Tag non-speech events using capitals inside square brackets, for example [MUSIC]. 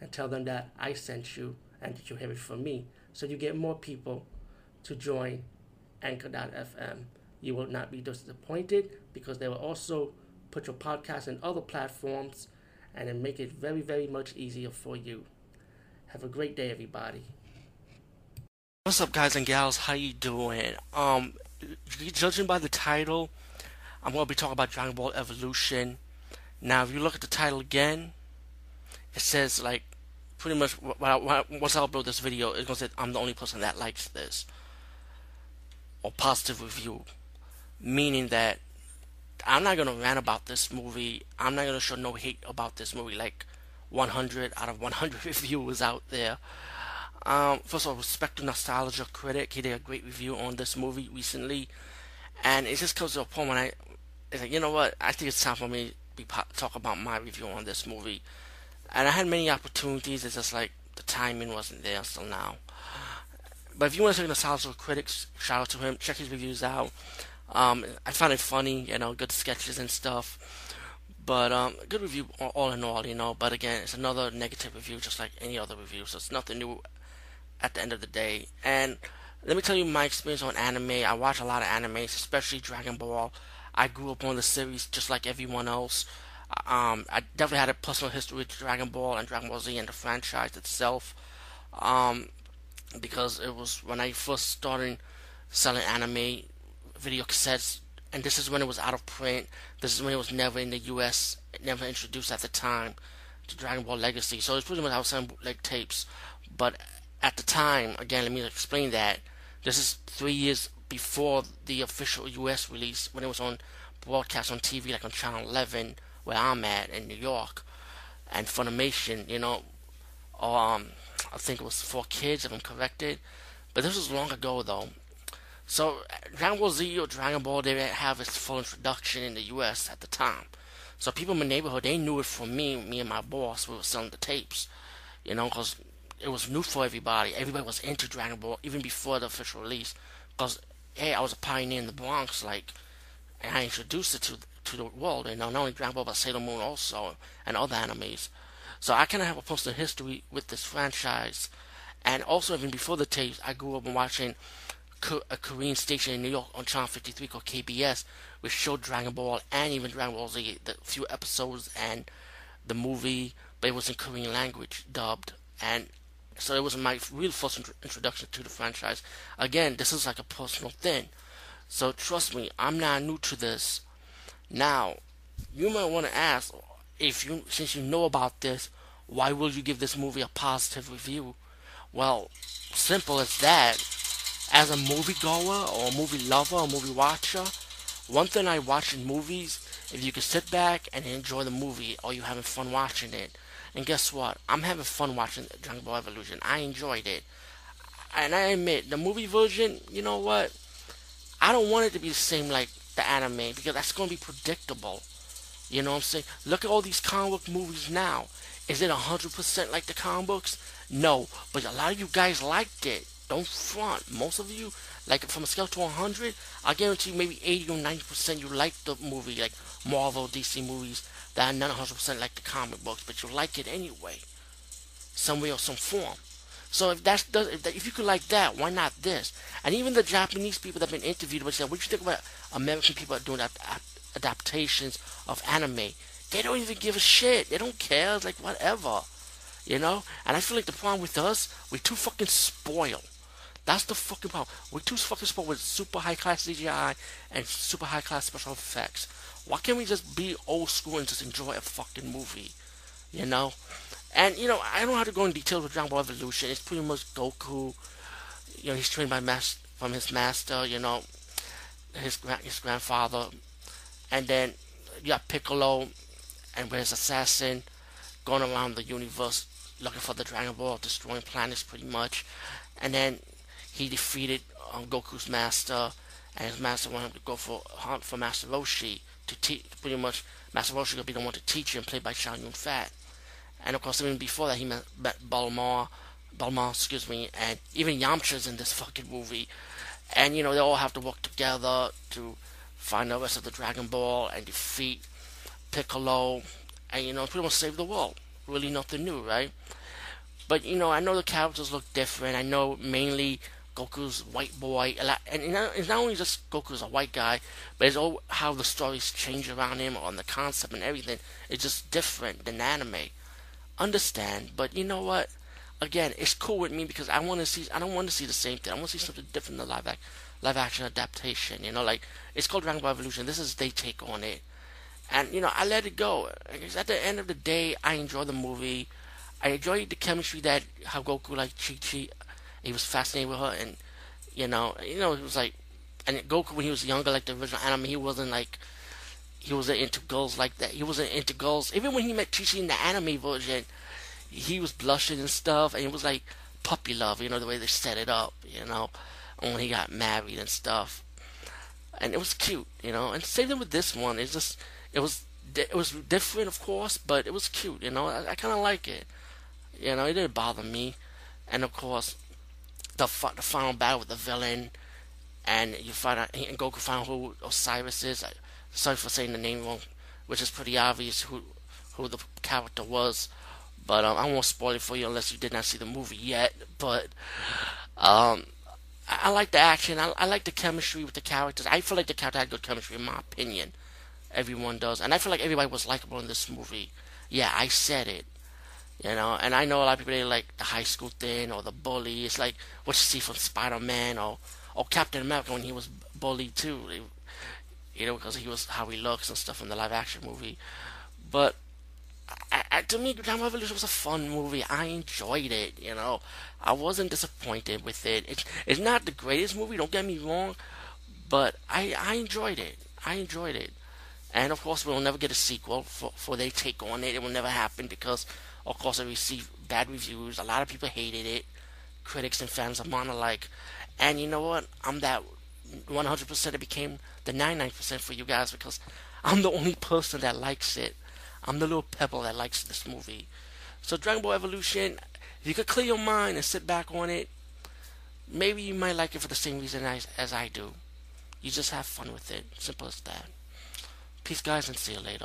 and tell them that I sent you and that you have it from me. So you get more people to join Anchor.fm. You will not be disappointed because they will also put your podcast in other platforms and then make it very, very much easier for you. Have a great day, everybody. What's up, guys and gals? How you doing? Um, judging by the title, I'm going to be talking about Dragon Ball Evolution. Now, if you look at the title again, it says like pretty much once I upload this video, it's gonna say I'm the only person that likes this or positive review, meaning that I'm not gonna rant about this movie. I'm not gonna show no hate about this movie. Like 100 out of 100 [LAUGHS] reviewers out there. Um, first of all, respect to Nostalgia Critic. He did a great review on this movie recently, and it just comes to a point when I, it's like, you know what? I think it's time for me to talk about my review on this movie. And I had many opportunities. It's just like the timing wasn't there until now. But if you want to check Nostalgia Critics, shout out to him. Check his reviews out. Um, I found it funny, you know, good sketches and stuff. But um, good review all in all, you know. But again, it's another negative review, just like any other review. So it's nothing new at the end of the day. And let me tell you my experience on anime. I watch a lot of animes, especially Dragon Ball. I grew up on the series just like everyone else. Um, I definitely had a personal history with Dragon Ball and Dragon Ball Z and the franchise itself. Um, because it was when I first started selling anime video cassettes, and this is when it was out of print. This is when it was never in the U.S., never introduced at the time to Dragon Ball Legacy. So it's pretty much I was selling like tapes, but at the time, again, let me explain that. This is three years before the official U.S. release when it was on broadcast on TV, like on Channel 11 where I'm at in New York, and Funimation, you know, um, I think it was 4Kids if I'm corrected, but this was long ago though. So Dragon Ball Z or Dragon Ball didn't have its full introduction in the U.S. at the time. So people in my neighborhood they knew it from me, me and my boss. We were selling the tapes, you know, because it was new for everybody. Everybody was into Dragon Ball even before the official release. Because hey, I was a pioneer in the Bronx, like, and I introduced it to to the world, and not only Dragon Ball but Sailor Moon also, and other animes. So I kind of have a personal history with this franchise, and also even before the tapes, I grew up watching a Korean station in New York on Channel 53 called KBS, which showed Dragon Ball and even Dragon Ball Z, the few episodes and the movie, but it was in Korean language, dubbed, and so it was my real first introduction to the franchise. Again, this is like a personal thing. So trust me, I'm not new to this. Now, you might want to ask if you since you know about this, why will you give this movie a positive review? Well, simple as that. As a moviegoer or a movie lover or movie watcher, one thing I watch in movies, if you can sit back and enjoy the movie or you're having fun watching it. And guess what? I'm having fun watching Dragon Ball Evolution. I enjoyed it. And I admit, the movie version, you know what? I don't want it to be the same like the anime because that's going to be predictable. You know what I'm saying? Look at all these comic book movies now. Is it 100% like the comic books? No, but a lot of you guys liked it. Don't front. Most of you, like from a scale to 100, I guarantee you maybe 80 or 90% you like the movie, like Marvel, DC movies that are not 100% like the comic books, but you like it anyway, some way or some form. So if that's if, if you could like that, why not this? And even the Japanese people that have been interviewed would say, "What do you think about American people doing adaptations of anime?" They don't even give a shit. They don't care. It's like whatever, you know. And I feel like the problem with us, we're too fucking spoiled. That's the fucking problem. We're too fucking spoiled with super high class CGI and super high class special effects. Why can't we just be old school and just enjoy a fucking movie? You know? And you know, I don't have to go in detail with Dragon Ball Evolution. It's pretty much Goku. You know, he's trained by mas- from his master. You know, his gra- his grandfather, and then you got Piccolo, and with his assassin, going around the universe, looking for the Dragon Ball, destroying planets pretty much, and then he defeated um, Goku's master, and his master wanted him to go for hunt for Master Roshi to teach. Pretty much, Master Roshi gonna be the one to teach him, played by Chow Yun Fat. And of course, even before that, he met, Bulma, Bulma, excuse me, and even Yamcha's in this fucking movie. And you know, they all have to work together to find the rest of the Dragon Ball and defeat Piccolo, and you know, pretty much save the world. Really nothing new, right? But you know, I know the characters look different. I know mainly Goku's white boy, and it's not only just Goku's a white guy, but it's all how the stories change around him, on the concept and everything. It's just different than anime. Understand, but you know what? Again, it's cool with me because I want to see. I don't want to see the same thing. I want to see something different in the live act, live action adaptation. You know, like it's called Dragon Ball Evolution. This is they take on it, and you know I let it go. Because at the end of the day, I enjoy the movie. I enjoyed the chemistry that how Goku like Chi Chi. He was fascinated with her, and you know, you know, it was like, and Goku when he was younger, like the original anime, he wasn't like he wasn't into girls like that. He wasn't into girls. Even when he met Chi in the anime version, he was blushing and stuff, and it was like puppy love, you know, the way they set it up, you know, when he got married and stuff, and it was cute, you know. And same thing with this one. It's just it was it was different, of course, but it was cute, you know. I, I kind of like it. You know, it didn't bother me. And of course, the the final battle with the villain, and you find out and Goku find out who Osiris is. I, sorry for saying the name wrong, which is pretty obvious who who the character was. But um, I won't spoil it for you unless you did not see the movie yet. But um, I, I like the action. I, I like the chemistry with the characters. I feel like the character had good chemistry, in my opinion. Everyone does, and I feel like everybody was likable in this movie. Yeah, I said it. You know, and I know a lot of people they like the high school thing or the bully. It's like what you see from Spider Man or or Captain America when he was bullied too. You know, because he was how he looks and stuff in the live action movie. But I, I, to me, Dragon Evolution was a fun movie. I enjoyed it. You know, I wasn't disappointed with it. It's it's not the greatest movie. Don't get me wrong, but I I enjoyed it. I enjoyed it. And of course, we'll never get a sequel for for they take on it. It will never happen because of course, it received bad reviews. A lot of people hated it. Critics and fans of Mana like. And you know what? I'm that 100% it became the 99% for you guys because I'm the only person that likes it. I'm the little pebble that likes this movie. So Dragon Ball Evolution, if you could clear your mind and sit back on it, maybe you might like it for the same reason as, as I do. You just have fun with it. Simple as that. Peace, guys, and see you later.